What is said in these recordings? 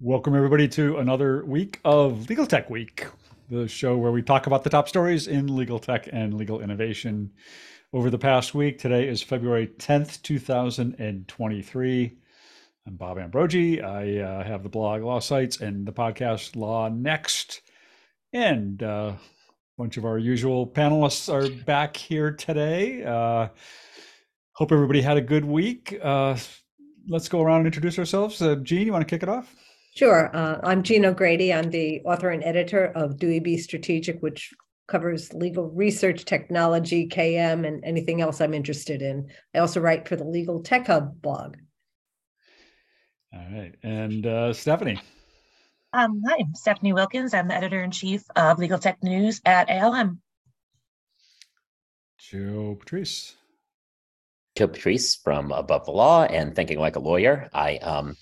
Welcome, everybody, to another week of Legal Tech Week, the show where we talk about the top stories in legal tech and legal innovation over the past week. Today is February 10th, 2023. I'm Bob Ambrogi. I uh, have the blog Law Sites and the podcast Law Next. And uh, a bunch of our usual panelists are back here today. Uh, hope everybody had a good week. Uh, let's go around and introduce ourselves. Uh, Jean, you want to kick it off? Sure. Uh, I'm Jean O'Grady. I'm the author and editor of Dewey B Strategic, which covers legal research, technology, KM, and anything else I'm interested in. I also write for the Legal Tech Hub blog. All right. And uh, Stephanie. Um, hi, I'm Stephanie Wilkins. I'm the editor in chief of Legal Tech News at ALM. Joe Patrice. Joe Patrice from Above the Law and Thinking Like a Lawyer. I um,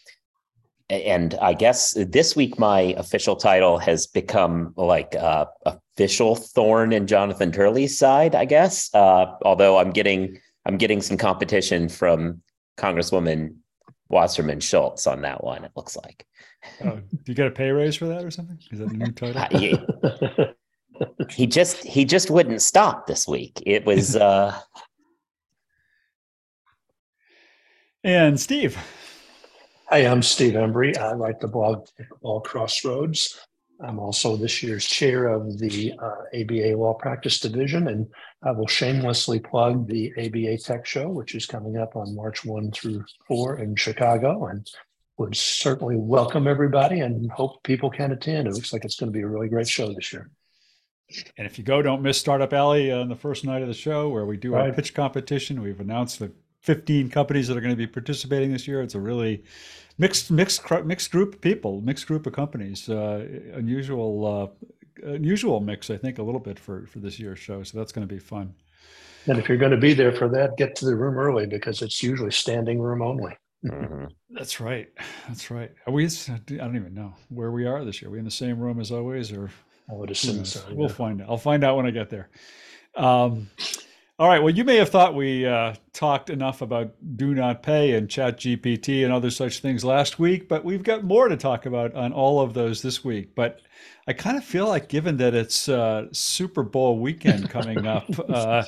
and I guess this week my official title has become like uh, official thorn in Jonathan Turley's side. I guess, uh, although I'm getting I'm getting some competition from Congresswoman Wasserman Schultz on that one. It looks like. Oh, do you get a pay raise for that or something? Is that a new title? he, he just he just wouldn't stop this week. It was. uh And Steve. Hi, I'm Steve Embry. I write the blog All Crossroads. I'm also this year's chair of the uh, ABA Law Practice Division, and I will shamelessly plug the ABA Tech Show, which is coming up on March 1 through 4 in Chicago, and would certainly welcome everybody and hope people can attend. It looks like it's going to be a really great show this year. And if you go, don't miss Startup Alley on the first night of the show where we do right. our pitch competition. We've announced the 15 companies that are going to be participating this year. It's a really mixed mixed mixed group of people, mixed group of companies. Uh, unusual uh, unusual mix, I think, a little bit for for this year's show. So that's going to be fun. And if you're going to be there for that, get to the room early because it's usually standing room only. Mm-hmm. That's right. That's right. Are we? I don't even know where we are this year. Are we in the same room as always, or I would assume so. We'll find out. I'll find out when I get there. Um, all right. Well, you may have thought we uh, talked enough about do not pay and chat GPT and other such things last week, but we've got more to talk about on all of those this week. But I kind of feel like, given that it's uh, Super Bowl weekend coming up, uh,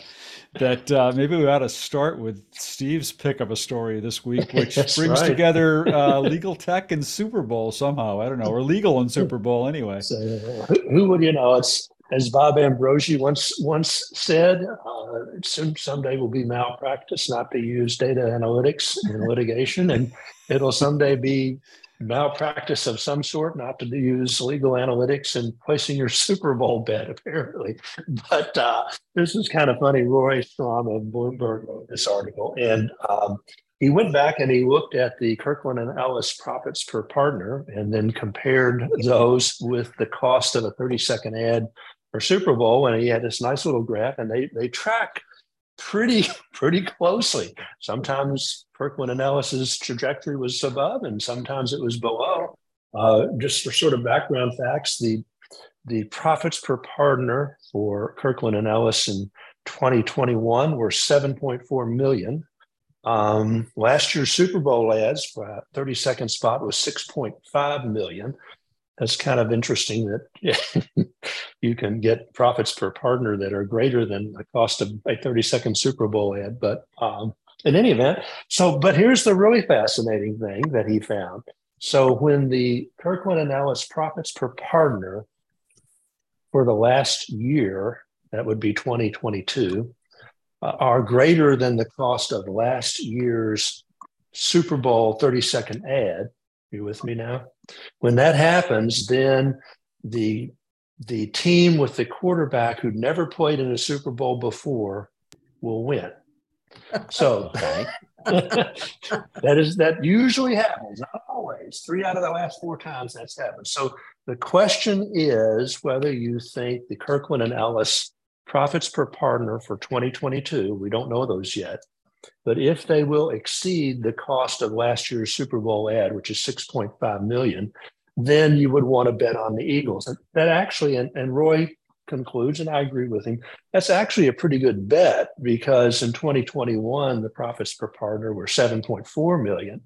that uh, maybe we ought to start with Steve's pick of a story this week, which brings right. together uh, legal tech and Super Bowl somehow. I don't know, or legal and Super Bowl anyway. So, who would you know? It's as Bob Ambrogi once once said, uh, soon someday will be malpractice not to use data analytics in litigation, and it'll someday be malpractice of some sort not to use legal analytics in placing your Super Bowl bet, apparently. But uh, this is kind of funny. Roy Strom of Bloomberg wrote this article, and um, he went back and he looked at the Kirkland and Ellis profits per partner and then compared those with the cost of a 30 second ad for Super Bowl, and he had this nice little graph, and they they track pretty pretty closely. Sometimes Kirkland and Ellis's trajectory was above, and sometimes it was below. Uh, just for sort of background facts, the the profits per partner for Kirkland and Ellis in 2021 were 7.4 million. Um, last year's Super Bowl ads for 30 second spot was 6.5 million that's kind of interesting that you can get profits per partner that are greater than the cost of a 30 second Super Bowl ad. But um, in any event, so, but here's the really fascinating thing that he found. So when the Kirkland and Ellis profits per partner for the last year, that would be 2022, uh, are greater than the cost of last year's Super Bowl 30 second ad. You with me now? When that happens, then the the team with the quarterback who never played in a Super Bowl before will win. So that is that usually happens, not always. Three out of the last four times that's happened. So the question is whether you think the Kirkland and Ellis profits per partner for 2022, we don't know those yet, but if they will exceed the cost of last year's Super Bowl ad, which is 6.5 million, then you would want to bet on the Eagles. And that actually, and, and Roy concludes, and I agree with him, that's actually a pretty good bet because in 2021, the profits per partner were 7.4 million.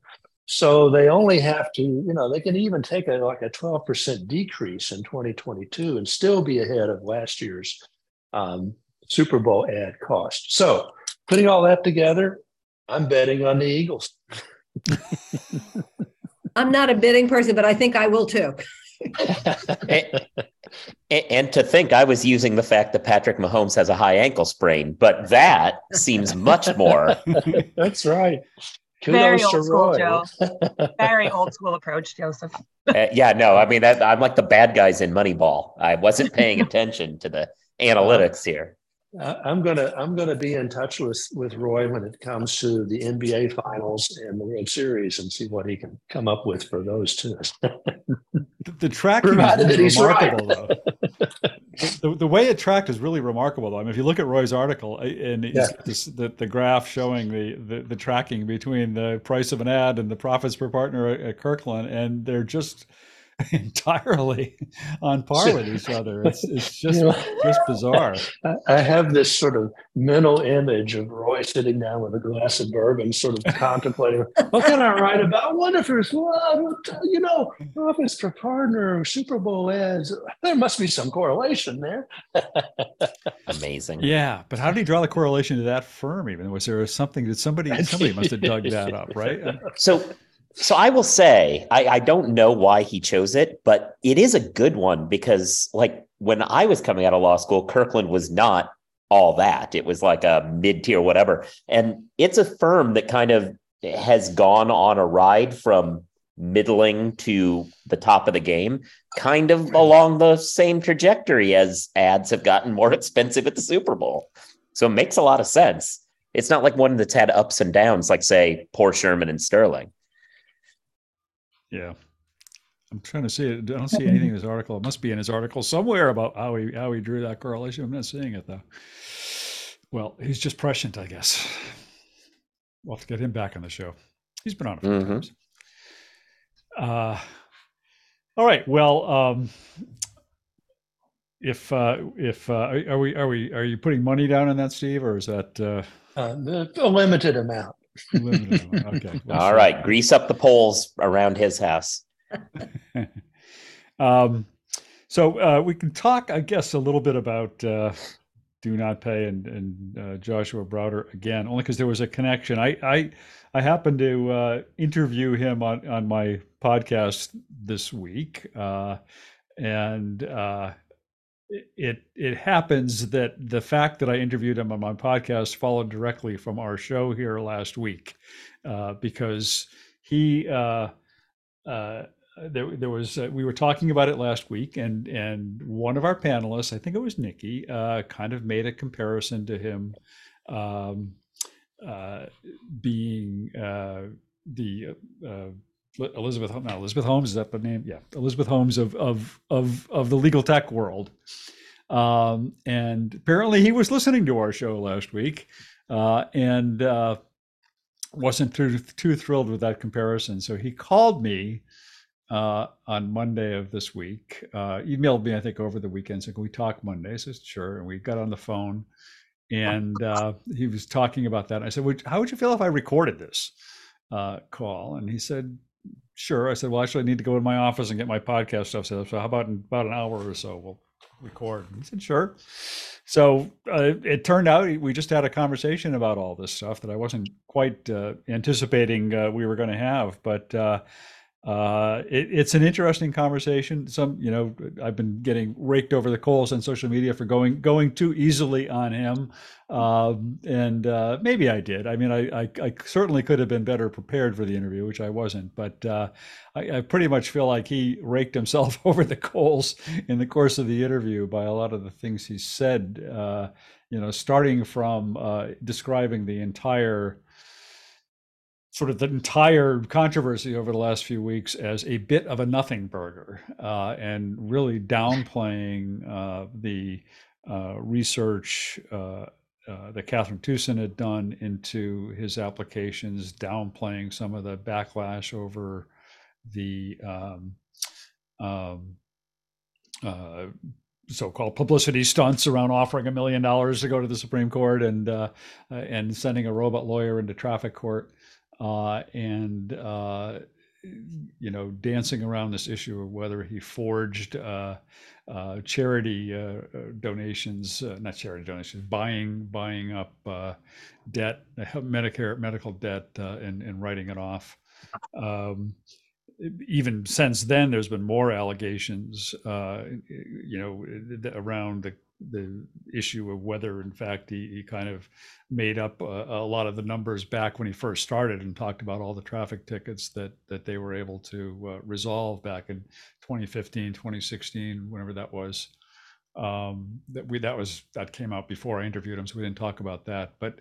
So they only have to, you know, they can even take a like a 12% decrease in 2022 and still be ahead of last year's um, Super Bowl ad cost. So putting all that together, I'm betting on the Eagles. I'm not a bidding person, but I think I will too. and, and to think I was using the fact that Patrick Mahomes has a high ankle sprain, but that seems much more. That's right. Very Kudos to old school, Roy. Joe. Very old school approach, Joseph. Uh, yeah, no, I mean that I'm like the bad guys in Moneyball. I wasn't paying attention to the analytics here. I'm gonna I'm gonna be in touch with with Roy when it comes to the NBA Finals and the World Series and see what he can come up with for those two. The, the tracking Provided that is he's right. remarkable, though. the, the way it tracked is really remarkable, though. I mean, if you look at Roy's article uh, and Yeah. this, the, the graph showing the, the, the tracking between the price of an ad and the profits per partner at Kirkland, and they're just entirely on par with each other. It's, it's just, You know, just bizarre. I, I have this sort of mental image of Roy sitting down with a glass of bourbon, sort of contemplating, what can I write about? I wonder if there's, well, you know, office for partner, Super Bowl ads. There must be some correlation there. Amazing. Yeah, but how did he draw the correlation to that firm? Even was there something? Did somebody somebody must have dug that up, right? So, so I will say I, I don't know why he chose it, but it is a good one because, like, when I was coming out of law school, Kirkland was not all that. It was like a mid tier, whatever, and it's a firm that kind of has gone on a ride from middling to the top of the game, kind of along the same trajectory as ads have gotten more expensive at the Super Bowl. So it makes a lot of sense. It's not like one that's had ups and downs, like say Poor Shearman and Sterling. Yeah. I'm trying to see it. I don't see anything in his article. It must be in his article somewhere about how he how he drew that correlation. I'm not seeing it though. Well, he's just prescient, I guess. We'll have to get him back on the show. He's been on a few Mhm. times. Uh, all right. Well, um, if uh, if uh, are are we are we are you putting money down on that, Steve, or is that uh, Uh, a limited amount. Limited? okay. well, All right, grease up the poles around his house. um, so uh, we can talk, I guess, a little bit about uh, do not pay and, and uh, Joshua Browder again, only because there was a connection. I I, I happened to uh, interview him on on my podcast this week, uh, and uh, it it happens that the fact that I interviewed him on my podcast followed directly from our show here last week, uh, because he. Uh, uh, there, there was uh, we were talking about it last week, and and one of our panelists, I think it was Nikki, uh, kind of made a comparison to him um, uh, being the Elizabeth not Elizabeth Holmes is that the name? Yeah, Elizabeth Holmes of of of of the legal tech world. Um, and apparently, he was listening to our show last week, uh, and uh, wasn't too too thrilled with that comparison. So he called me uh, on Monday of this week. Uh, emailed me, I think, over the weekend. Said, "Can we talk Monday?" I said, "Sure." And we got on the phone, and uh, he was talking about that. I said, "How would you feel if I recorded this uh, call?" And he said, "Sure." I said, "Well, actually, I need to go to my office and get my podcast stuff set up. So how about in about an hour or so we'll record?" And he said, "Sure." So uh, it turned out we just had a conversation about all this stuff that I wasn't quite uh, anticipating uh, we were going to have, but uh, it, it's an interesting conversation. Some, you know, I've been getting raked over the coals on social media for going going too easily on him, um, and uh, maybe I did. I mean, I, I, I certainly could have been better prepared for the interview, which I wasn't. But uh, I, I pretty much feel like he raked himself over the coals in the course of the interview by a lot of the things he said. Uh, you know, starting from uh, describing the entire sort of the entire controversy over the last few weeks as a bit of a nothing burger uh, and really downplaying uh, the uh, research uh, uh, that Kathryn Tewson had done into his applications, downplaying some of the backlash over the um, um, uh, so-called publicity stunts around offering a million dollars to go to the Supreme Court and and sending a robot lawyer into traffic court. Uh, and uh, you know, dancing around this issue of whether he forged uh, uh, charity uh, uh, donations, not charity donations, buying buying up debt, Medicare medical debt, and and writing it off. Um, even since then, there's been more allegations, you know, around the the issue of whether, in fact, he, he kind of made up a, a lot of the numbers back when he first started and talked about all the traffic tickets that that they were able to uh, resolve back in 2015, 2016, whenever that was. Um, that we that was that came out before I interviewed him, so we didn't talk about that. But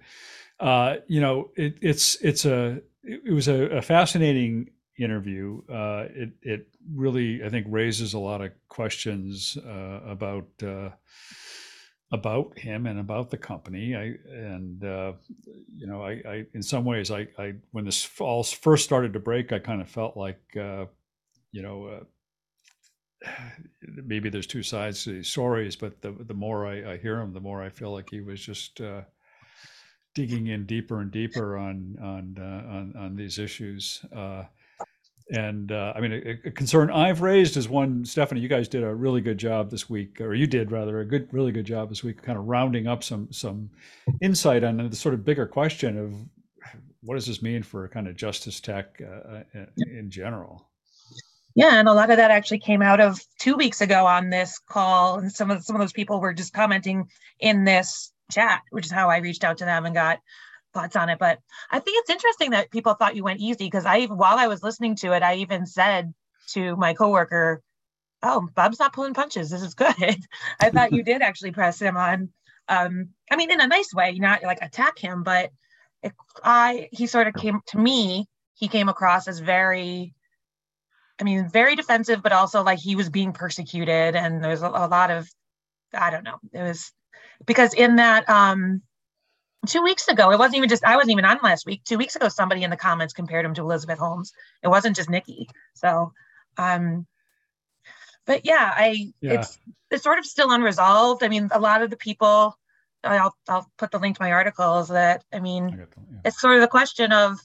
uh, you know, it, it's it's a it, was a, a fascinating interview. Uh, it it really I think raises a lot of questions uh, about uh, about him and about the company. I and uh, you know I, I in some ways I, I when this all first started to break, I kind of felt like uh, you know. Uh, maybe there's two sides to these stories, but the the more I, I hear him, the more I feel like he was just uh, digging in deeper and deeper on on uh, on, on these issues. Uh, and uh, I mean, a, a, concern I've raised is one, Stephanie, you guys did a really good job this week, or you did rather a good, really good job this week, kind of rounding up some some insight on the sort of bigger question of what does this mean for kind of justice tech uh, in, in general. Yeah, and a lot of that actually came out of two weeks ago on this call, and some of some of those people were just commenting in this chat, which is how I reached out to them and got thoughts on it. But I think it's interesting that people thought you went easy because I even while I was listening to it, I even said to my coworker, "Oh, Bob's not pulling punches. This is good." I thought you did actually press him on. Um, I mean, in a nice way, not like attack him, but it, I he sort of came to me. He came across as very, I mean, very defensive, but also like he was being persecuted, and there's a, a lot of, I don't know, it was because in that um two weeks ago, it wasn't even just I wasn't even on last week. Two weeks ago, somebody in the comments compared him to Elizabeth Holmes. It wasn't just Nikki. So, um, but yeah, I yeah. it's it's sort of still unresolved. I mean, a lot of the people. I'll I'll put the link to my articles that I mean, I them, yeah. it's sort of the question of,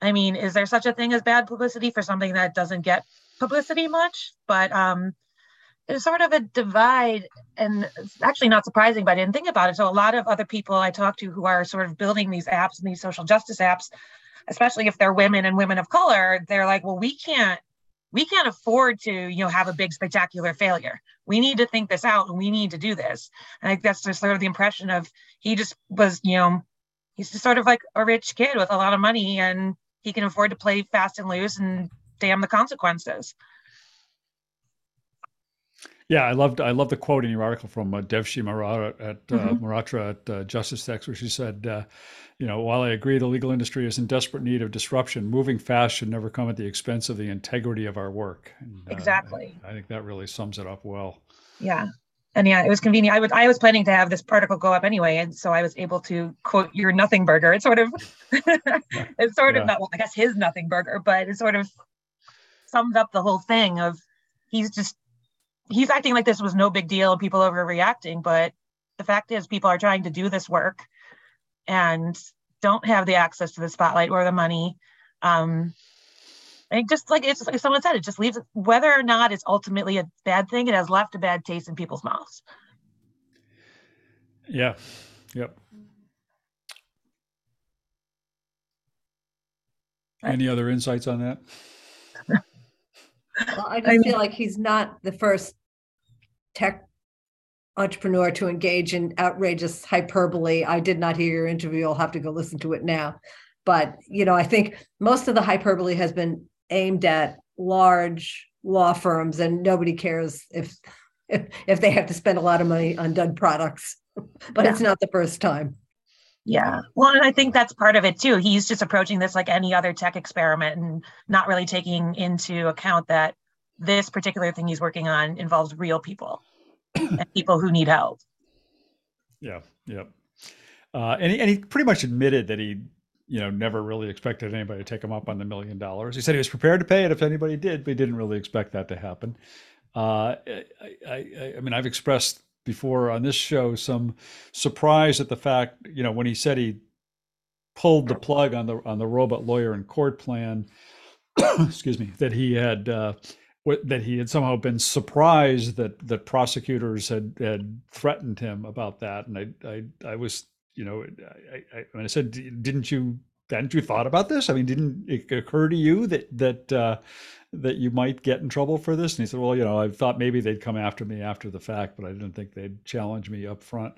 I mean, is there such a thing as bad publicity for something that doesn't get publicity much? But um, there's sort of a divide and it's actually not surprising but i didn't think about it. So a lot of other people i talk to who are sort of building these apps and these social justice apps especially if they're women and women of color they're like well we can't we can't afford to you know have a big spectacular failure. We need to think this out and we need to do this. And i think that's just sort of the impression of he just was you know he's just sort of like a rich kid with a lot of money and he can afford to play fast and loose and damn the consequences yeah, I loved I loved the quote in your article from uh, Devshi Mehrotra at uh, mm-hmm. Mehrotra at uh, JusticeText, where she said, uh, "You know, while I agree the legal industry is in desperate need of disruption, moving fast should never come at the expense of the integrity of our work." And, uh, exactly. I, think that really sums it up well. Yeah, and yeah, it was convenient. I was I was planning to have this article go up anyway, and so I was able to quote your nothing burger. It's sort of, it's sort yeah. of not well, I guess his nothing burger, but it sort of sums up the whole thing of he's just he's acting like this was no big deal and people overreacting but the fact is people are trying to do this work and don't have the access to the spotlight or the money. Um and just like it's like someone said it just leaves whether or not it's ultimately a bad thing it has left a bad taste in people's mouths. Yeah. Yep. Any other insights on that well, I just I feel like he's not the first tech entrepreneur to engage in outrageous hyperbole. I did not hear your interview. I'll have to go listen to it now. But, you know, I think most of the hyperbole has been aimed at large law firms and nobody cares if if, if they have to spend a lot of money on done products. but yeah. it's not the first time. Yeah. Well, and I think that's part of it too. He's just approaching this like any other tech experiment and not really taking into account that this particular thing he's working on involves real people and people who need help. Yeah. Yeah. Uh, and, he, and he pretty much admitted that he, you know, never really expected anybody to take him up on the million dollars. He said he was prepared to pay it if anybody did, but he didn't really expect that to happen. Uh, I, I, I mean, I've expressed before on this show some surprise at the fact, you know, when he said he pulled the plug on the on the robot lawyer in court plan. excuse me, that he had uh, that he had somehow been surprised that that prosecutors had had threatened him about that, and I I, I was you know I, I, I, I said didn't you hadn't you thought about this? I mean, didn't it occur to you that that uh, that you might get in trouble for this? And he said, well, you know, I thought maybe they'd come after me after the fact, but I didn't think they'd challenge me up front.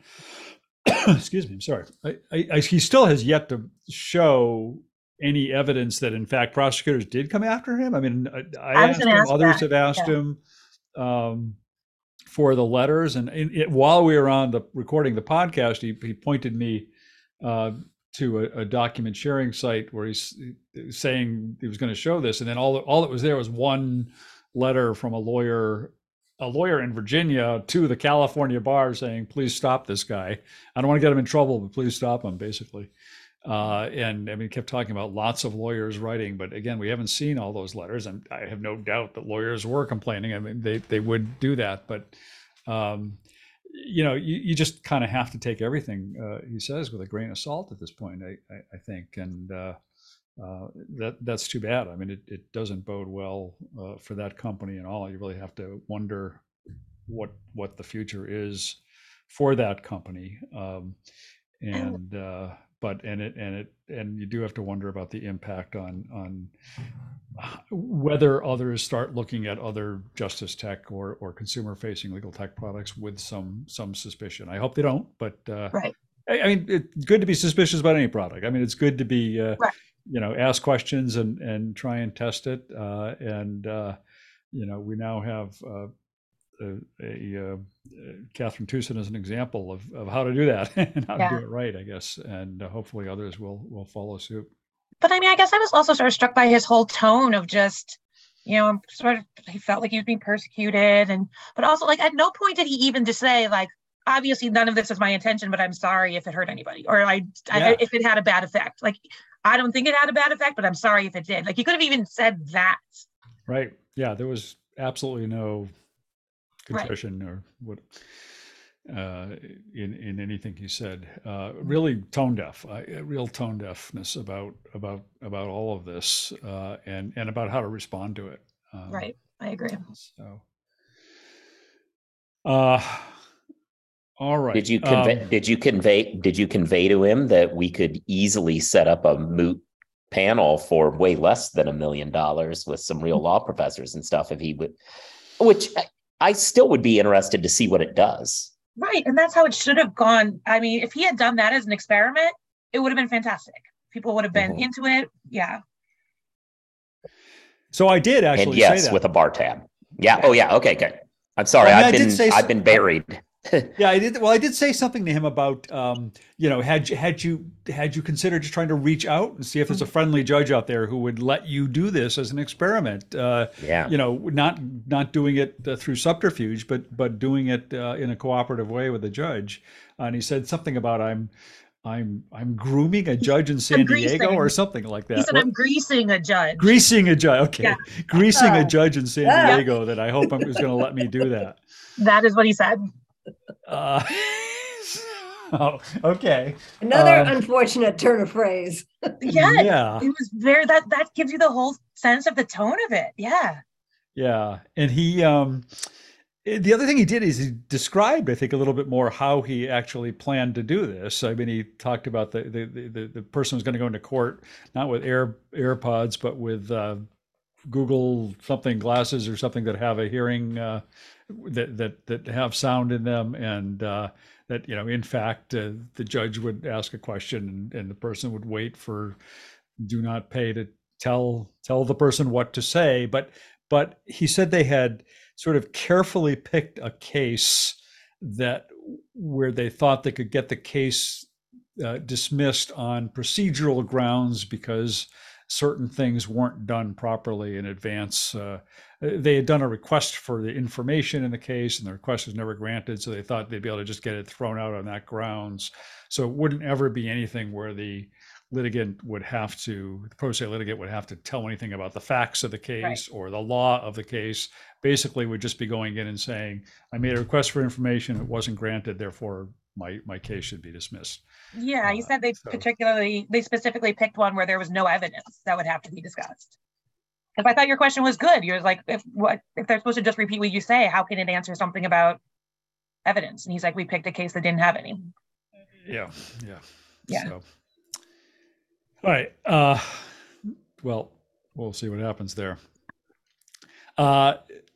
Excuse me, I'm sorry. I, I, I, he still has yet to show any evidence that, in fact, prosecutors did come after him. I mean, I, I asked him, ask others that, have asked yeah. him um, for the letters, and in, it, while we were on the recording the podcast, he, he pointed me uh, to a, a document sharing site where he's saying he was going to show this, and then all all that was there was one letter from a lawyer, a lawyer in Virginia to the California bar saying, "Please stop this guy. I don't want to get him in trouble, but please stop him." Basically, uh, and I mean, kept talking about lots of lawyers writing, but again, we haven't seen all those letters, and I have no doubt that lawyers were complaining. I mean, they they would do that, but. Um, you know, you, you just kind of have to take everything uh, he says with a grain of salt at this point. I, I, I think, and uh, uh, that that's too bad. I mean, it, it doesn't bode well uh, for that company and all. You really have to wonder what what the future is for that company. Um, and uh, but and it and it and you do have to wonder about the impact on on whether others start looking at other justice tech or or consumer facing legal tech products with some some suspicion. I hope they don't, but uh, Right. I, I mean, it's good to be suspicious about any product. I mean, it's good to be uh, Right. you know ask questions and and try and test it. Uh, and uh, you know, we now have. Uh, a, a uh, Kathryn Tewson as an example of, of how to do that and how Yeah. to do it right, I guess, and uh, hopefully others will will follow suit. But I mean, I guess I was also sort of struck by his whole tone of just, you know, sort of he felt like he was being persecuted, and but also like at no point did he even just say like, obviously none of this is my intention, but I'm sorry if it hurt anybody or I, I if it had a bad effect. Like, I don't think it had a bad effect, but I'm sorry if it did. Like, he could have even said that. Right. Yeah, there was absolutely no Right. contrition or what uh, in in anything he said. Uh, really tone deaf. I, a real tone deafness about about about all of this uh, and and about how to respond to it. Um, Right. I agree. So. Uh, all right. Did you convey, um, did you convey, did you convey to him that we could easily set up a moot panel for way less than a million dollars with some real law professors and stuff if he would, which I- I still would be interested to see what it does. Right. And that's how it should have gone. I mean, if he had done that as an experiment, it would have been fantastic. People would have been Mhm. into it. Yeah. So I did actually And say yes, that. with a bar tab. Yeah. Oh, yeah. Okay, good. I'm sorry. I mean, I I've did been, say I've so- been buried. yeah, I did. Well, I did say something to him about, um, you know, had you had you had you considered just trying to reach out and see if there's a friendly judge out there who would let you do this as an experiment. Uh, Yeah. you know, not not doing it uh, through subterfuge, but but doing it uh, in a cooperative way with the judge. and he said something about I'm. I'm I'm grooming a judge in San Diego or something like that. He said, I'm greasing a judge. greasing a judge. Okay, Yeah. greasing a Uh, judge in San. Diego. That I hope I'm is going to let me do that. that is what he said. Uh, oh, okay. Another Um, unfortunate turn of phrase. Yeah. Yeah. It was very that that gives you the whole sense of the tone of it. Yeah. Yeah. And he, um, eh, the other thing he did is he described, I think, a little bit more how he actually planned to do this. I mean, he talked about the the the, the- the person was going to go into court not with Air AirPods, but with uh, Google something glasses or something that have a hearing uh, that that that have sound in them, and uh, that you know, in fact, uh, the judge would ask a question, and, and the person would wait for do not pay to tell tell the person what to say, but but he said they had sort of carefully picked a case that where they thought they could get the case uh, dismissed on procedural grounds because certain things weren't done properly in advance. Uh, they had done a request for the information in the case, and the request was never granted, so they thought they'd be able to just get it thrown out on that grounds. So it wouldn't ever be anything where the litigant would have to, the pro se litigant would have to tell anything about the facts of the case or the law of the case. Basically, would just be going in and saying, I made a request for information, it wasn't granted, therefore my my case should be dismissed. Yeah, he Uh, said they so- particularly, they specifically picked one where there was no evidence that would have to be discussed. If I thought your question was good, you're like, if what, if they're supposed to just repeat what you say, how can it answer something about evidence? And he's like, we picked a case that didn't have any. Yeah, yeah, Yeah. So. All right. Uh, well, we'll see what happens there. Uh,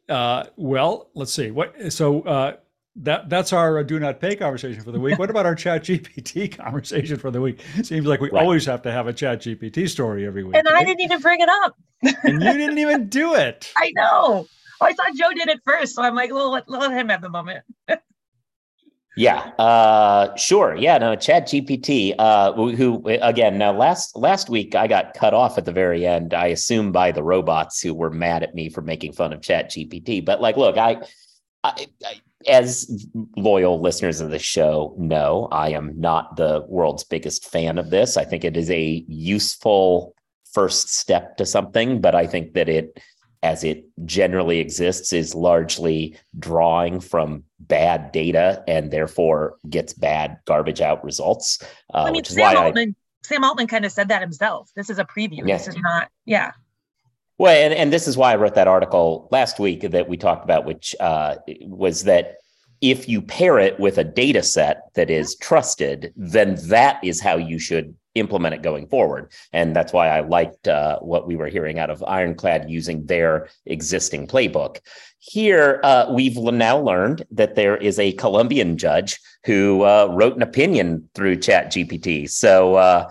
uh, well, let's see. What? So uh, that that's our uh, do not pay conversation for the week. What about our Chat GPT conversation for the week? Seems like we Right. always have to have a Chat GPT story every week. And I didn't even bring it up. and you didn't even do it. I know. Oh, I thought Joe did it first. So I'm like, well, let, let him have the moment. Yeah, uh, sure. Yeah, no, Chat GPT, uh, who, who again, now last last week I got cut off at the very end. I assume by the robots who were mad at me for making fun of Chat GPT. But like, look, I, I, I as loyal listeners of the show know, I am not the world's biggest fan of this. I think it is a useful first step to something, but I think that it as it generally exists, is largely drawing from bad data and therefore gets bad garbage out results. Uh, I mean, which is Sam why I, Altman, Sam Altman kind of said that himself. This is a preview. Yeah. This is not, yeah. Well, and, and this is why I wrote that article last week that we talked about, which uh, was that if you pair it with a data set that is trusted, then that is how you should implement it going forward. And that's why I liked uh, what we were hearing out of Ironclad using their existing playbook. Here, uh, we've now learned that there is a Colombian judge who uh, wrote an opinion through ChatGPT. So uh,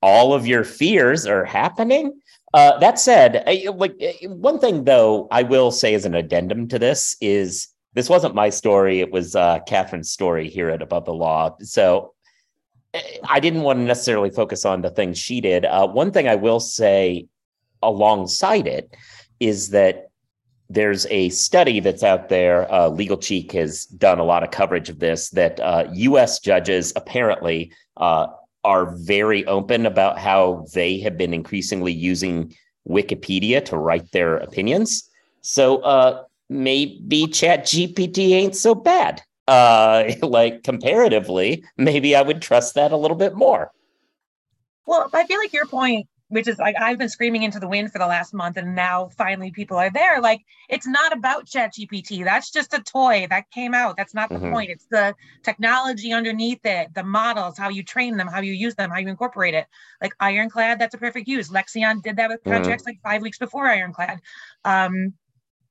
all of your fears are happening. Uh, that said, I- like uh, one thing though, I will say as an addendum to this is this wasn't my story; it was uh, Catherine's story here at Above the Law. So uh, I didn't want to necessarily focus on the things she did. Uh, one thing I will say alongside it is that there's a study that's out there. Uh, Legal Cheek has done a lot of coverage of this. That uh, U.S. judges apparently uh, are very open about how they have been increasingly using Wikipedia to write their opinions. So uh, maybe Chat GPT ain't so bad. Uh, like comparatively, maybe I would trust that a little bit more. Well, I feel like your point, which is like I've been screaming into the wind for the last month, and now finally people are there. Like it's not about ChatGPT. That's just a toy that came out. That's not the Mhm. point. It's the technology underneath it, the models, how you train them, how you use them, how you incorporate it. Like Ironclad, that's a perfect use. Lexion did that with Mhm. projects like five weeks before Ironclad. Um,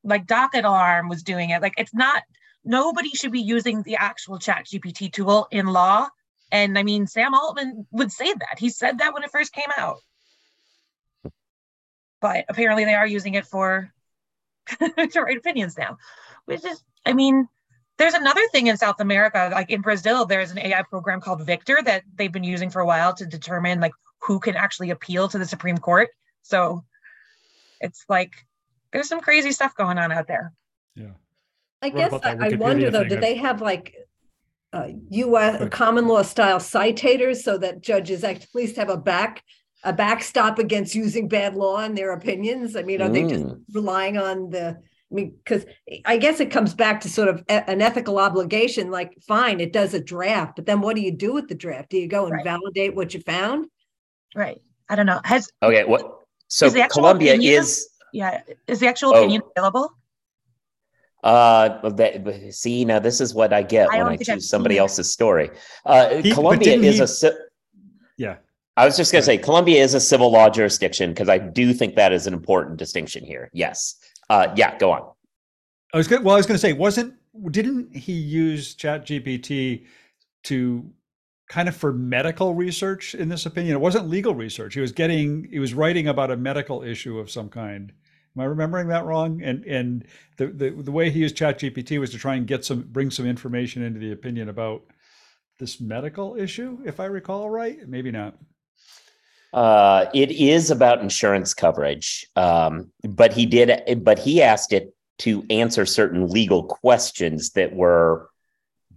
like Docket Alarm was doing it. Like it's not. Nobody should be using the actual ChatGPT tool in law and I mean, Sam Altman would say that. He said that when it first came out. But apparently they are using it for to write opinions now, which is, I mean, there's another thing in South America, like in Brazil, there's an AI program called Victor that they've been using for a while to determine like who can actually appeal to the Supreme Court. So it's like there's some crazy stuff going on out there. Yeah. I What guess I, I wonder though, thing? do they have like uh, U.S. Good. common law style citators so that judges at least have a back a backstop against using bad law in their opinions? I mean, are they just Mm. relying on the? I mean, because I guess it comes back to sort of a- an ethical obligation. Like, fine, it does a draft, but then what do you do with the draft? Do you go and Right. validate what you found? Right. I don't know. Has Okay, what? So Is the actual opinion- is. yeah, is the actual Oh. opinion available? Uh, that, see, now this is what I get I when I choose somebody it. else's story. Uh, He- but is he- a. Yeah. I was just going to say, Colombia is a civil law jurisdiction because I do think that is an important distinction here. Yes. Uh, yeah, go on. I was good. Well, I was going to say, wasn't didn't he use Chat GPT to kind of for medical research in this opinion? It wasn't legal research. He was getting he was writing about a medical issue of some kind. Am I remembering that wrong? And and the the, the way he used Chat GPT was to try and get some bring some information into the opinion about this medical issue, if I recall right. Maybe not. Uh, it is about insurance coverage, um, but he did, but he asked it to answer certain legal questions that were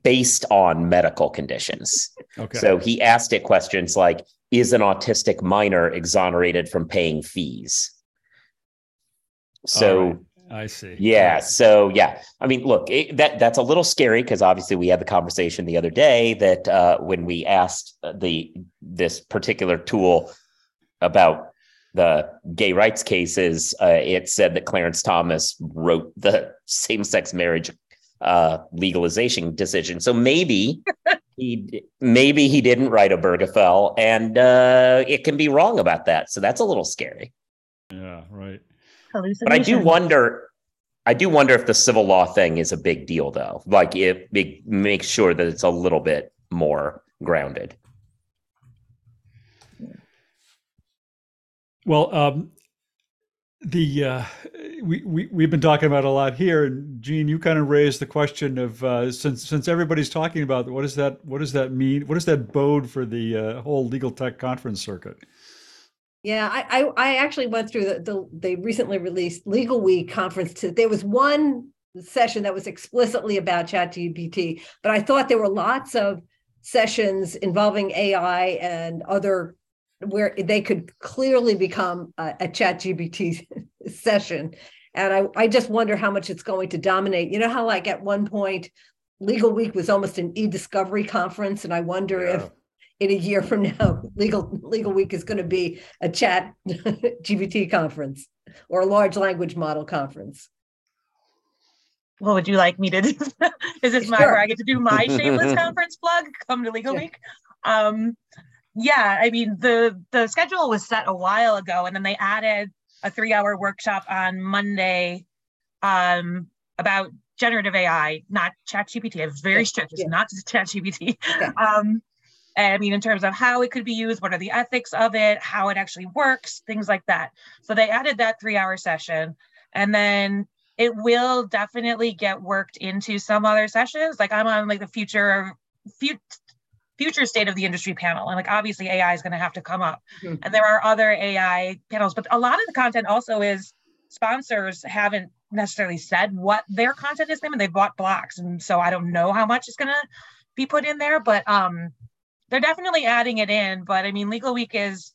based on medical conditions. Okay. So he asked it questions like, "Is an autistic minor exonerated from paying fees?" So. I see. Yeah. So yeah, I mean, look, it, that that's a little scary because obviously we had the conversation the other day that uh, when we asked the this particular tool about the gay rights cases, uh, it said that Clarence Thomas wrote the same-sex marriage uh, legalization decision. So maybe he maybe he didn't write Obergefell, and uh, it can be wrong about that. So that's a little scary. Yeah. Right. But I do wonder. I do wonder if the civil law thing is a big deal, though. Like, it, it makes sure that it's a little bit more grounded. Well, um, the uh, we, we we've been talking about a lot here, and Jean, you kind of raised the question of uh, since since everybody's talking about what does that what does that mean? What does that bode for the uh, whole legal tech conference circuit? Yeah, I, I, I actually went through the, the, they recently released Legal Week conference. To, there was one session that was explicitly about ChatGPT, but I thought there were lots of sessions involving AI and other where they could clearly become a, a ChatGPT session. And I, I just wonder how much it's going to dominate. You know how like at one point, Legal Week was almost an e-discovery conference, and I wonder if Yeah. In a year from now, legal legal week is going to be a chat GPT conference or a large language model conference. What would you like me to do? Is this my Sure. where I get to do my shameless conference plug? Come to Legal Yeah. Week. Um, yeah, I mean the the schedule was set a while ago, and then they added a three hour workshop on Monday um, about generative AI, not ChatGPT. I'm very strict. It's yeah. not just ChatGPT. Yeah. Um, I mean, in terms of how it could be used, what are the ethics of it, how it actually works, things like that. So they added that three hour session. And then it will definitely get worked into some other sessions. Like I'm on like the future future future state of the industry panel. And like obviously AI is going to have to come up. Mhm. And there are other AI panels, but a lot of the content also is sponsors haven't necessarily said what their content is. I mean, they bought blocks. And so I don't know how much is going to be put in there, but um they're definitely adding it in. But I mean, Legal Week is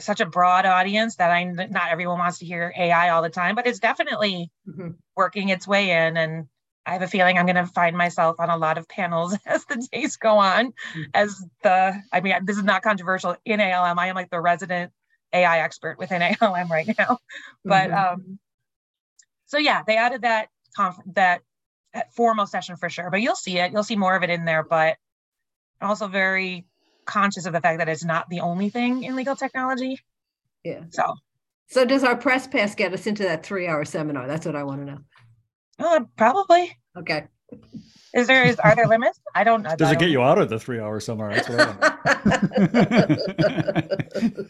such a broad audience that I not everyone wants to hear AI all the time, but it's definitely Mhm. working its way in. And I have a feeling I'm going to find myself on a lot of panels as the days go on. Mhm. As the, I mean, this is not controversial in ALM. I am like the resident AI expert within ALM right now. But Mhm. um, so yeah, they added that conf- that that formal session for sure. But you'll see it. You'll see more of it in there. But I'm also very conscious of the fact that it's not the only thing in legal technology. Yeah. So So does our press pass get us into that three hour seminar? That's what I want to know. uh, probably Okay. is there is are there limits? I don't. I Does it get you out of the three hour seminar? That's what I.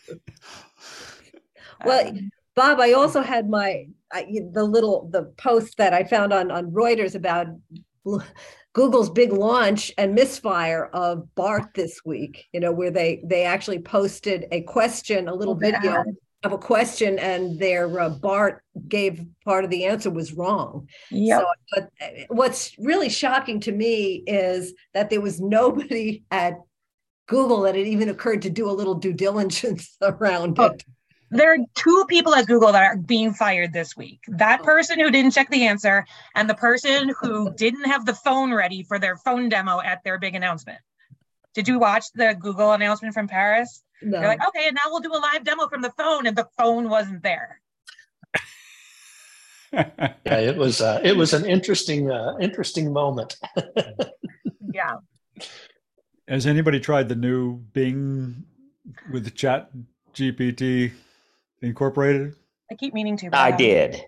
Well, Um, Bob, I also had my I, the little the post that I found on on Reuters about L- Google's big launch and misfire of Bard this week. You know, where they they actually posted a question, a little Oh, video of a question, and their uh, Bard gave part of the answer was wrong. Yeah. So, but uh, what's really shocking to me is that there was nobody at Google that it even occurred to do a little due diligence around Oh, it. There are two people at Google that are being fired this week. That person who didn't check the answer and the person who didn't have the phone ready for their phone demo at their big announcement. Did you watch the Google announcement from Paris? No. They're like, okay, and now we'll do a live demo from the phone, and the phone wasn't there. Yeah, it was uh, it was an interesting uh, interesting moment. Yeah. Has anybody tried the new Bing with the Chat GPT incorporated? I keep meaning to. I did.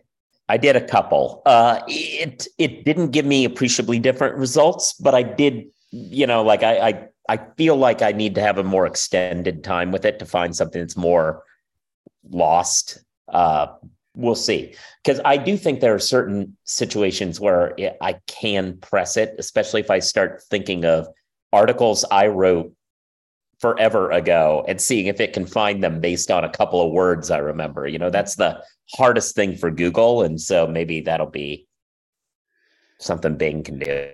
I did a couple. Uh, it it didn't give me appreciably different results, but I did. You know, like I I I feel like I need to have a more extended time with it to find something that's more lost. Uh, we'll see, because I do think there are certain situations where I can press it, especially if I start thinking of articles I wrote forever ago and seeing if it can find them based on a couple of words I remember. You know, that's the hardest thing for Google. And so maybe that'll be something Bing can do.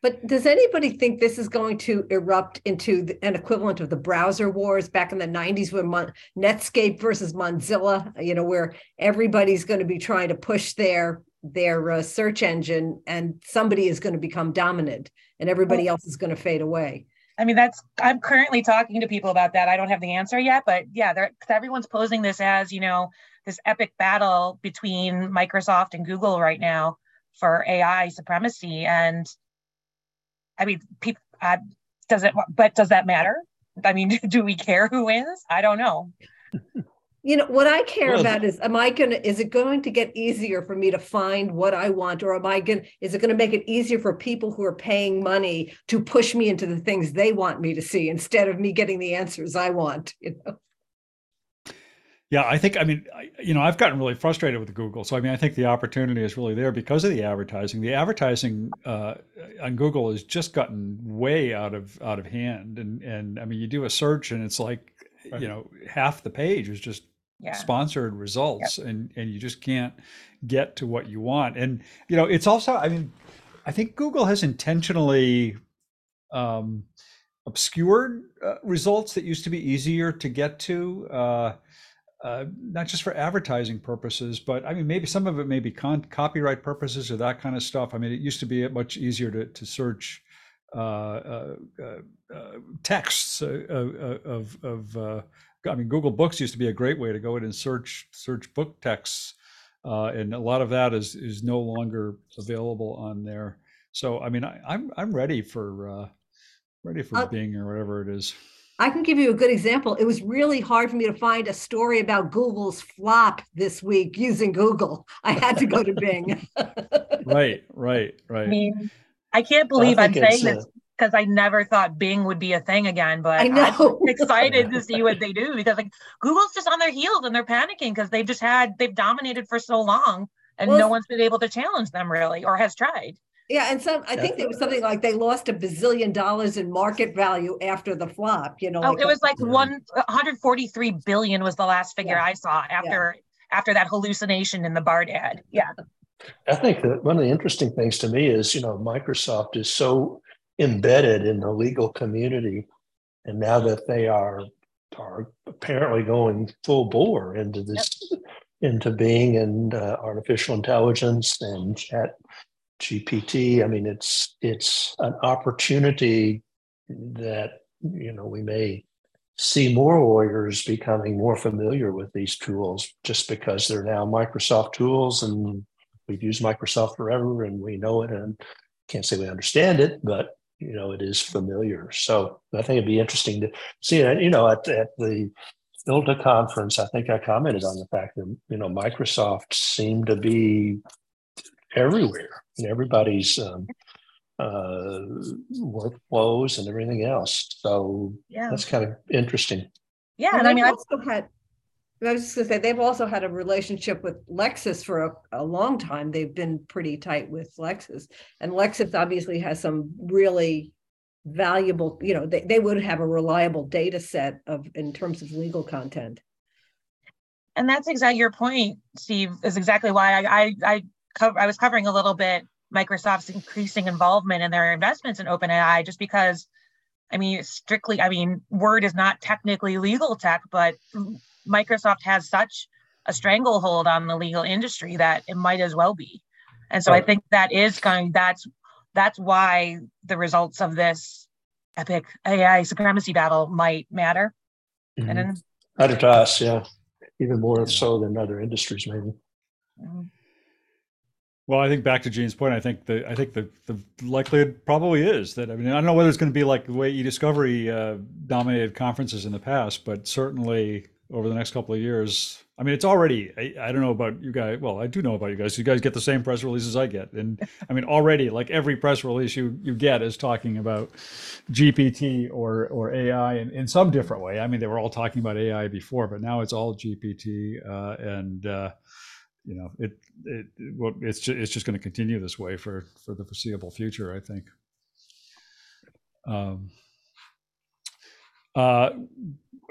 But does anybody think this is going to erupt into the- an equivalent of the browser wars back in the nineties when Mon- Netscape versus Mozilla, you know, where everybody's going to be trying to push their their uh, search engine and somebody is going to become dominant and everybody else is going to fade away. I mean, that's, I'm currently talking to people about that. I don't have the answer yet, but yeah, they're, everyone's posing this as, you know, this epic battle between Microsoft and Google right now for AI supremacy. And I mean, people, uh, does it, but does that matter? I mean, do we care who wins? I don't know. You know, what I care Well, about is, am I gonna, is it going to get easier for me to find what I want? Or am I gonna, is it gonna make it easier for people who are paying money to push me into the things they want me to see instead of me getting the answers I want, you know? Yeah, I think, I mean, I, you know, I've gotten really frustrated with Google. So, I mean, I think the opportunity is really there because of the advertising. The advertising uh, on Google has just gotten way out of out of hand. And and I mean, you do a search and it's like, Right. you know, half the page is just Yeah. sponsored results and and you just can't get to what you want and you know it's also i mean i think google has intentionally um obscured uh, results that used to be easier to get to uh uh, not just for advertising purposes, but I mean, maybe some of it may be con- copyright purposes or that kind of stuff. I mean, it used to be much easier to, to search uh, uh, uh, uh, texts uh, uh, of, of uh, I mean, Google Books used to be a great way to go in and search search book texts, uh, and a lot of that is is no longer available on there. So, I mean, I, I'm I'm ready for uh, ready for Uh, Bing or whatever it is. I can give you a good example. It was really hard for me to find a story about Google's flop this week using Google. I had to go to Bing. Right, right, I right. mean, I can't believe I'm think it's, saying uh, this because I never thought Bing would be a thing again, but I I'm know. excited to see what they do because like Google's just on their heels and they're panicking because they've just had they've dominated for so long and Well, no one's been able to challenge them really or has tried. Yeah, and some, I think there was something like they lost a bazillion dollars in market value after the flop, you know. Oh, like it was like Yeah. 143 billion was the last figure Yeah. I saw after after that hallucination in the Bard ad. Yeah. I think that one of the interesting things to me is, you know, Microsoft is so embedded in the legal community. And now that they are are apparently going full bore into this, into Bing and uh, artificial intelligence and chat GPT. I mean, it's it's an opportunity that you know we may see more lawyers becoming more familiar with these tools just because they're now Microsoft tools and we've used Microsoft forever and we know it and can't say we understand it, but you know, it is familiar. So I think it'd be interesting to see it. You know, at, at the ILTA conference, I think I commented on the fact that, you know, Microsoft seemed to be everywhere in everybody's um, uh, workflows and everything else. So Yeah. that's kind of interesting. Yeah. And And I mean, they've I, also had, I was just gonna say, they've also had a relationship with Lexis for a, a long time. They've been pretty tight with Lexis. And Lexis obviously has some really valuable, you know, they, they would have a reliable data set of, in terms of legal content. and that's exactly your point, Steve, is exactly why I I I, I was covering a little bit Microsoft's increasing involvement in their investments in OpenAI, just because, I mean, strictly, I mean, Word is not technically legal tech, but Microsoft has such a stranglehold on the legal industry that it might as well be. And so I think that is going. That's that's why the results of this epic AI supremacy battle might matter. And then, Matter to us, yeah, even more so than other industries, maybe. mm, Well, I think back to Jean's point, I think the I think the the likelihood probably is that I mean I don't know whether it's going to be like the way eDiscovery uh, dominated conferences in the past, but certainly over the next couple of years, I mean it's already I, I don't know about you guys. Well, I do know about you guys. You guys get the same press releases I get, and I mean already like every press release you you get is talking about GPT or or AI in, in some different way. I mean they were all talking about AI before, but now it's all GPT uh, and. Uh, you know, it it well, it's just it's just going to continue this way for for the foreseeable future. I think. Um. Uh,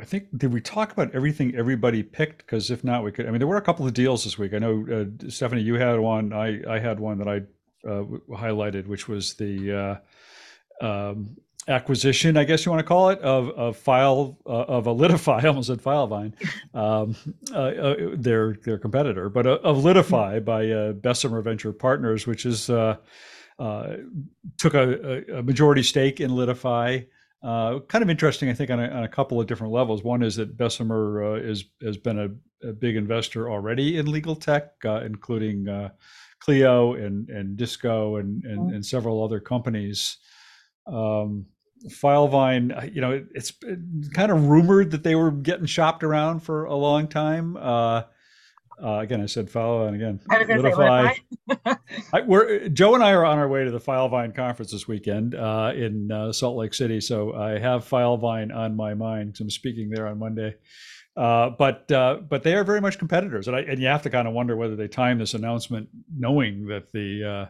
I think did we talk about everything everybody picked? Because if not, we could. I mean, there were a couple of deals this week. I know uh, Stephanie, you had one. I I had one that I uh, highlighted, which was the uh, um, acquisition, I guess you want to call it, of of file uh, of Alitify. I almost said Filevine, um, uh, uh, their their competitor, but of Litify by Bessemer Venture Partners, which is took a, a, majority stake in Litify. Uh, kind of interesting, I think, on a, on a, couple of different levels. One is that Bessemer uh, is has been a, a, big investor already in legal tech, uh, including Clio and and Disco and and, mm-hmm. and several other companies um, Filevine, you know, it, it's kind of rumored that they were getting shopped around for a long time. Uh, again, I said Filevine again. Litify. I, we're Joe and I are on our way to the Filevine conference this weekend uh, in uh, Salt Lake City, so I have Filevine on my mind. Because I'm speaking there on Monday. Uh, but uh, but they are very much competitors, and I, and you have to kind of wonder whether they time this announcement knowing that the uh,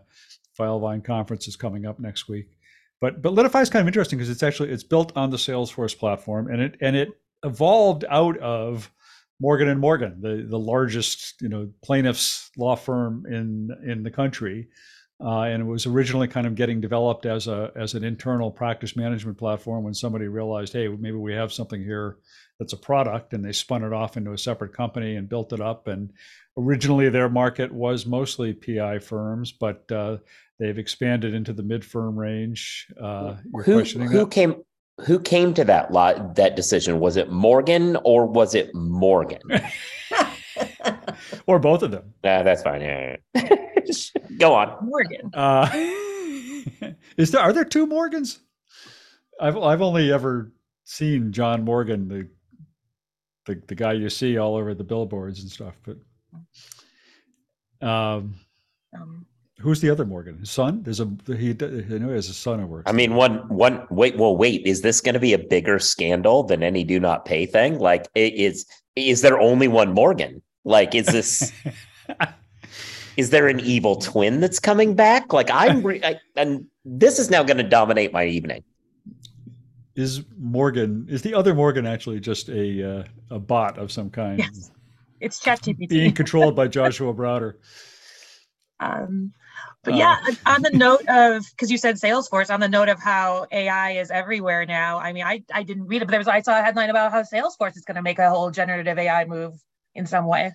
Filevine conference is coming up next week. But but Litify is kind of interesting because it's actually it's built on the Salesforce platform and it and it evolved out of Morgan and Morgan, the the largest you know plaintiffs law firm in in the country, uh, and it was originally kind of getting developed as a as an internal practice management platform. When somebody realized, hey, maybe we have something here that's a product, and they spun it off into a separate company and built it up. And originally, their market was mostly PI firms, but uh, They've expanded into the mid firm range. Uh, who who came who came to that lot that decision? Was it Morgan or was it Morgan? or both of them. Nah, that's fine. Yeah, yeah. Go on, Morgan. Uh, is there are there two Morgans? I've I've only ever seen John Morgan, the the the guy you see all over the billboards and stuff, but um, um Who's the other Morgan? His son? There's a he. I know he has a son who works. I mean, one one. Wait, well, wait. Is this going to be a bigger scandal than any do not pay thing? Like, is is there only one Morgan? Like, is this? is there an evil twin that's coming back? Like, I'm, re- I, and this is now going to dominate my evening. Is Morgan? Is the other Morgan actually just a uh, a bot of some kind? Yes, it's ChatGPT being controlled by Joshua Browder. Um, but yeah, uh, on the note of because you said Salesforce, on the note of how AI is everywhere now. I mean, I I didn't read it, but there was I saw a headline about how Salesforce is going to make a whole generative AI move in some way.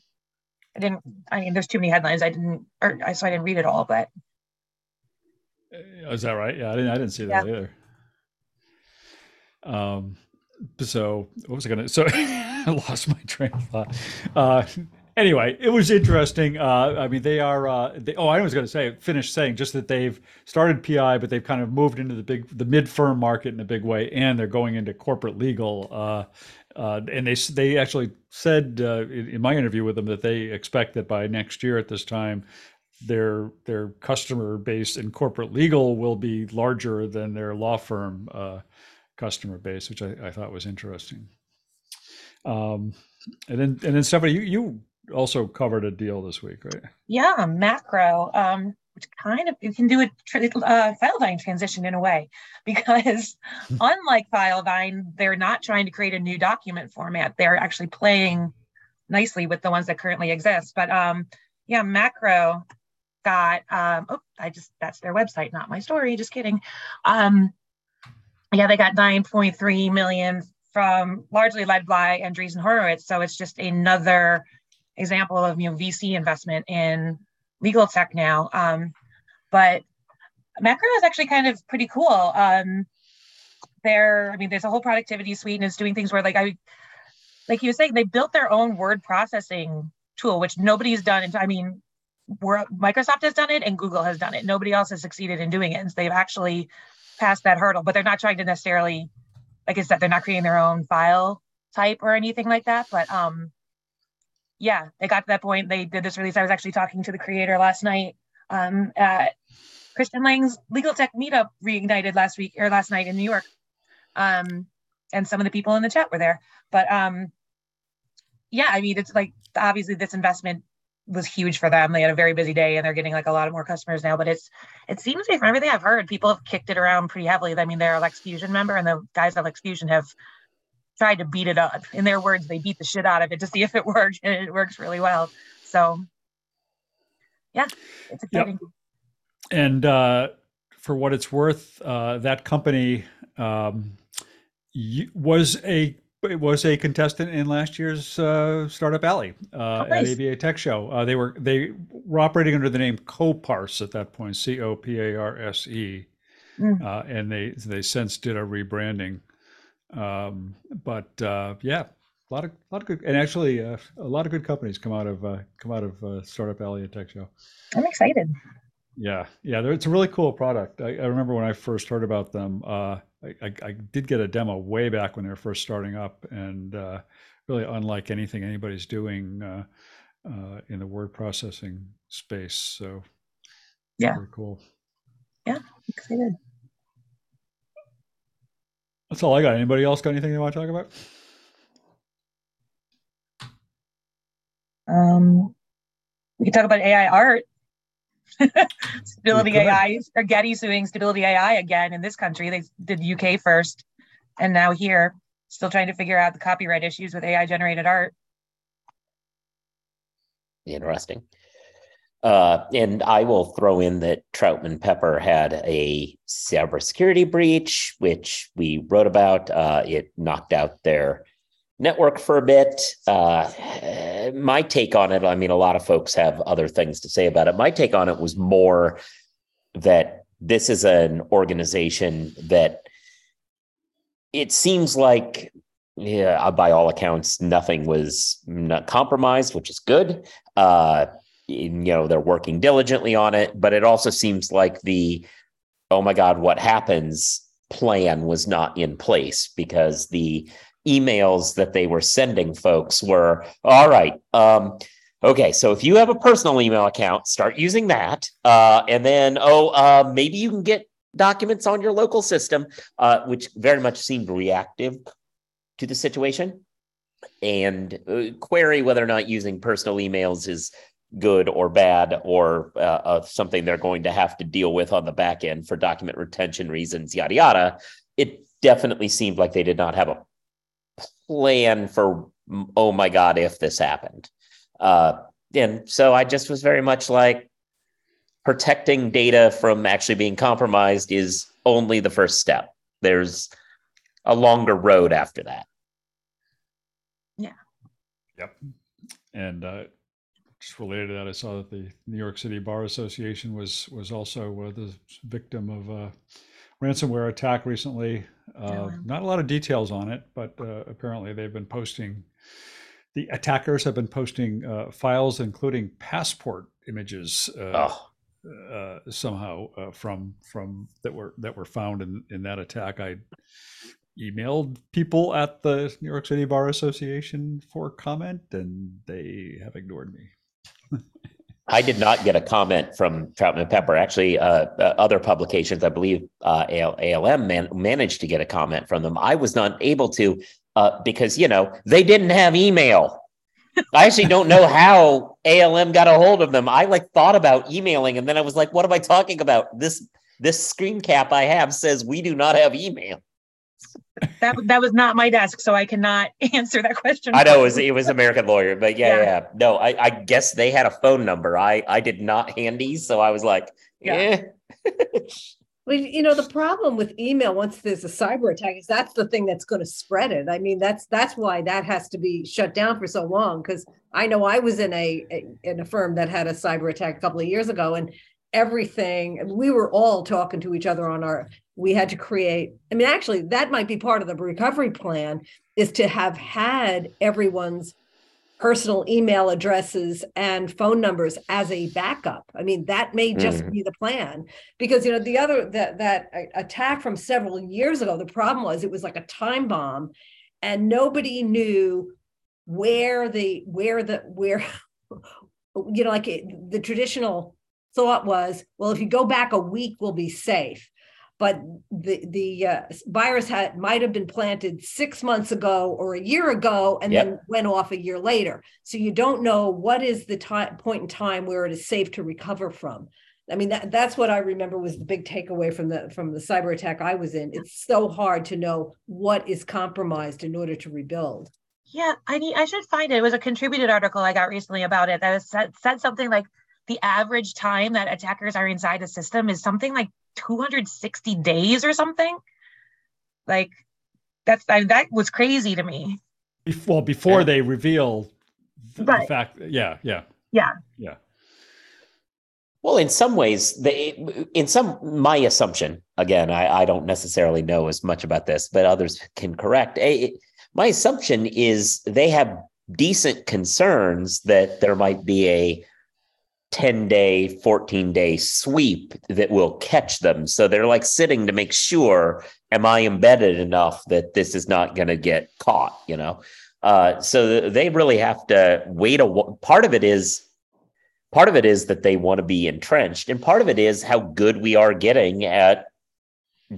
I didn't. I mean, there's too many headlines. I didn't, or I so I didn't read it all. But uh, is that right? Yeah, I didn't. I didn't see that yeah. either. Um. So what was I gonna? So I lost my train of thought. Uh, anyway, it was interesting. Uh, I mean, they are. Uh, they, oh, I was going to say, finish saying just that they've started PI, but they've kind of moved into the big, the mid firm market in a big way, and they're going into corporate legal. Uh, uh and they they actually said uh, in, in, my interview with them that they expect that by next year at this time, their their customer base in corporate legal will be larger than their law firm uh, customer base, which I, I thought was interesting. Um, and then and then Stephanie, you you also covered a deal this week, right? Yeah, macro, um, which kind of you can do a uh, Filevine transition in a way, because unlike Filevine, they're not trying to create a new document format. They're actually playing nicely with the ones that currently exist. But um, yeah, macro got um, oh, I just that's their website, not my story. Just kidding. Um, yeah, they got 9.3 million from largely led by Andreessen Horowitz. So it's just another example of you know VC investment in legal tech now. Um, but Macro is actually kind of pretty cool. Um, there, I mean, there's a whole productivity suite and it's doing things where like I, like you were saying, they built their own word processing tool, which nobody's done. And I mean, Microsoft has done it and Google has done it. Nobody else has succeeded in doing it. And so they've actually passed that hurdle, but they're not trying to necessarily, like I said, they're not creating their own file type or anything like that. But um, yeah, they got to that point. They did this release. I was actually talking to the creator last night um, at Christian Lang's Legal Tech Meetup reignited last week or last night in New York. Um, and some of the people in the chat were there. But um, yeah, I mean, it's like obviously this investment was huge for them. They had a very busy day and they're getting like a lot of more customers now. But it's it seems to be from everything I've heard, people have kicked it around pretty heavily. I mean, they're Lex Fusion member, and the guys at Lex Fusion have tried to beat it up. In their words, they beat the shit out of it to see if it worked, and it works really well. So, yeah, it's exciting. Yep. and uh, for what it's worth, uh, that company um, was a it was a contestant in last year's uh, Startup Alley uh, at nice. ABA Tech Show. Uh, they were they were operating under the name Coparse at that point, C O P A R S E, Mm. uh, and they they since did a rebranding. Um, but uh, yeah, a lot of a lot of good, and actually uh, a lot of good companies come out of uh, come out of uh, Startup Alley at Tech Show. I'm excited. Yeah, yeah, it's a really cool product. I, I remember when I first heard about them. Uh, I, I, I did get a demo way back when they were first starting up, and uh, really unlike anything anybody's doing uh, uh, in the word processing space. So, Yeah. very cool. Excited. That's all I got. Anybody else got anything they want to talk about? Um, we can talk about AI art. Stability. AI or Getty suing Stability AI again in this country. They did UK first, and now here, still trying to figure out the copyright issues with AI generated art. Interesting. Uh, and I will throw in that Troutman Pepper had a cybersecurity breach, which we wrote about. Uh, it knocked out their network for a bit. Uh, my take on it, I mean, a lot of folks have other things to say about it. My take on it was more that this is an organization that it seems like yeah, by all accounts, nothing was not compromised, which is good. Uh, you know, they're working diligently on it, but it also seems like the oh my God, what happens plan was not in place because the emails that they were sending folks were all right. Um, okay, so if you have a personal email account, start using that. Uh, and then, oh, uh, maybe you can get documents on your local system, uh, which very much seemed reactive to the situation and uh, query whether or not using personal emails is good or bad or uh, uh, something they're going to have to deal with on the back end for document retention reasons yada yada it definitely seemed like they did not have a plan for oh my god if this happened uh, and so i just was very much like protecting data from actually being compromised is only the first step there's a longer road after that Yeah. Yep. And uh, just related to that, I saw that the New York City Bar Association was was also uh, the victim of a ransomware attack recently. Uh, wow. Not a lot of details on it, but uh, apparently they've been posting. The attackers have been posting uh, files, including passport images, uh, oh uh, somehow uh, from from that were that were found in in that attack. I emailed people at the New York City Bar Association for comment, and they have ignored me. I did not get a comment from Troutman Pepper. Actually, uh, uh, other publications, I believe uh, AL- ALM man- managed to get a comment from them. I was not able to uh, because, you know, they didn't have email. I actually don't know how ALM got a hold of them. I like thought about emailing and then I was like, what am I talking about? This this screen cap I have says we do not have email. That that was not my desk, so I cannot answer that question. I know it was you. it was American lawyer, but yeah, Yeah. yeah. No, I, I guess they had a phone number. I I did not handy, so I was like, Yeah. eh. Well, you know, the problem with email, once there's a cyber attack, is that's the thing that's going to spread it. I mean, that's that's why that has to be shut down for so long. Because I know I was in a, a in a firm that had a cyber attack a couple of years ago, and everything we were all talking to each other on our. We had to create. I mean, actually, that might be part of the recovery plan is to have had everyone's personal email addresses and phone numbers as a backup. I mean, that may just Mhm. be the plan because you know the other that that attack from several years ago. The problem was it was like a time bomb, and nobody knew where the where the where you know like it, the traditional thought was well if you go back a week we'll be safe but the the uh, virus had might have been planted six months ago or a year ago and Yep. then went off a year later so you don't know what is the time point in time where it is safe to recover from i mean that, that's what i remember was the big takeaway from the from the cyber attack i was in it's so hard to know what is compromised in order to rebuild Yeah, I need. I should find it. It was a contributed article I got recently about it that was said, said something like the average time that attackers are inside a system is something like 260 days or something. Like that's I, that was crazy to me. Bef- Well, before Yeah. they reveal the, the fact, yeah, yeah, Yeah. yeah. Well, in some ways, they, in some, my assumption, again, I, I don't necessarily know as much about this, but others can correct. A, my assumption is they have decent concerns that there might be a 10 day, 14 day sweep that will catch them. So they're like sitting to make sure, am I embedded enough that this is not going to get caught, you know? Uh, so they really have to wait a part of it is part of it is that they want to be entrenched and part of it is how good we are getting at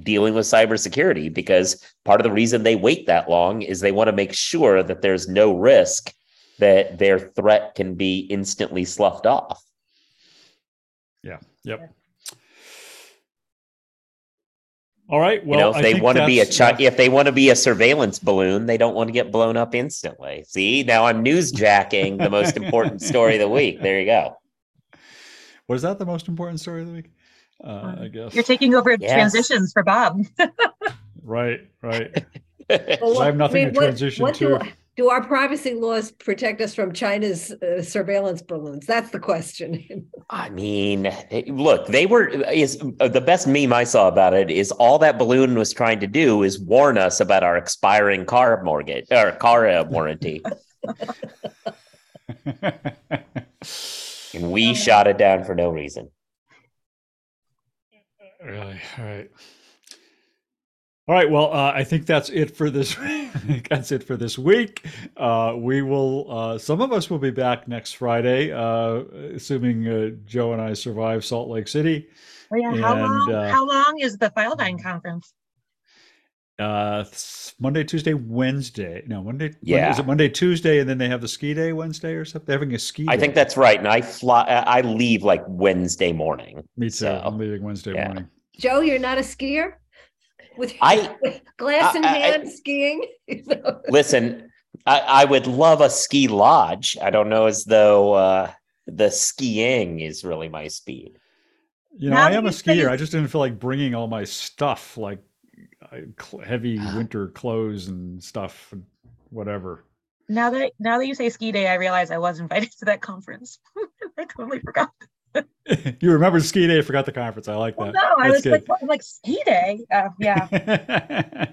dealing with cybersecurity because part of the reason they wait that long is they want to make sure that there's no risk that their threat can be instantly sloughed off Yep. All right. Well, you know if I they want to be a that's, chi- uh, if they want to be a surveillance balloon they don't want to get blown up instantly see now i'm newsjacking the most important story of the week there you go was that the most important story of the week? Uh, Um, I guess. You're taking over Yes. transitions for Bob. right. Right. Well, I have nothing mean, to what- transition what do- to. Do our privacy laws protect us from China's uh, surveillance balloons? That's the question. I mean, eh, look, they were is uh, the best meme I saw about it is all that balloon was trying to do is warn us about our expiring car mortgage or car uh, warranty, and we shot it down for no reason. Really? All right. All right. Well, uh, I think that's it for this. that's it for this week. Uh, we will. Uh, some of us will be back next Friday, uh, assuming uh, Joe and I survive Salt Lake City. Oh, yeah. How long? uh, how long is the Filevine conference? Uh, Monday, Tuesday, Wednesday. No, Monday. Monday- Yeah. Is it Monday, Tuesday, and then they have the ski day Wednesday or something? They're having a ski. I day. think that's right, and I fly. I leave like Wednesday morning. Me too. so, I'm leaving Wednesday yeah. morning. Joe, you're not a skier? With I- with glass in I- I- hand skiing? Listen, I, I would love a ski lodge. I don't know as though uh, the skiing is really my speed. You know, Now I am a you say- skier. I just didn't feel like bringing all my stuff, like heavy winter clothes and stuff, and whatever. Now that now that you say ski day, I realize I was invited to that conference. I totally forgot. you remember ski day? Forgot the conference. I like Well, that. no, I That's was like, what? I'm like ski day. Uh, yeah.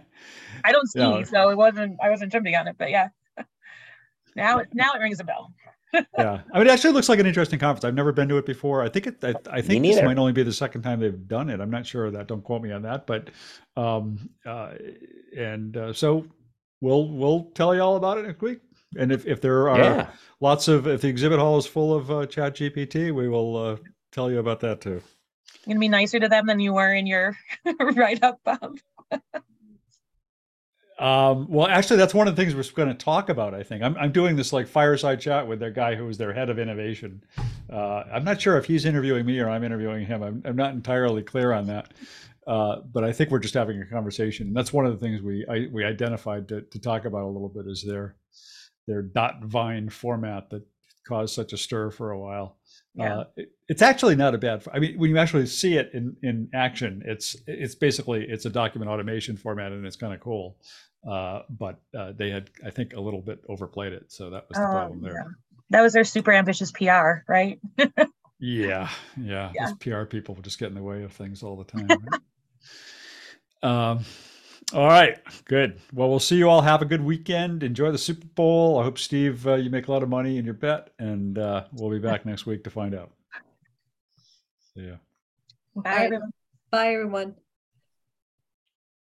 I don't ski, Yeah. so it wasn't. I wasn't jumping on it, but yeah. Now it now it rings a bell. yeah, I mean, it actually looks like an interesting conference. I've never been to it before. I think it. I, I think this might only be the second time they've done it. I'm not sure of that. Don't quote me on that. But, um, uh, and uh, so we'll we'll tell you all about it next week. And if if there are Yeah. lots of if the exhibit hall is full of uh, Chat GPT, we will uh, tell you about that too. You're gonna be nicer to them than you were in your write up, Bob. Um, well, actually, that's one of the things we're going to talk about. I think I'm, I'm doing this like fireside chat with their guy who is their head of innovation. Uh, I'm not sure if he's interviewing me or I'm interviewing him. I'm, I'm not entirely clear on that, uh, but I think we're just having a conversation. That's one of the things we I, we identified to, to talk about a little bit is their their dot vine format that caused such a stir for a while. Yeah. Uh, it- it's actually not a bad. I mean, when you actually see it in in action, it's it's basically it's a document automation format and it's kind of cool. Uh, but uh, they had, I think, a little bit overplayed it, so that was the Oh, problem there. yeah. That was their super ambitious PR, right? Yeah, yeah. Yeah. Those PR people just get in the way of things all the time. right? um, all right, good. Well, we'll see you all. Have a good weekend. Enjoy the Super Bowl. I hope Steve, uh, you make a lot of money in your bet, and uh, we'll be back next week to find out. See ya. Bye, right. everyone. Bye, everyone.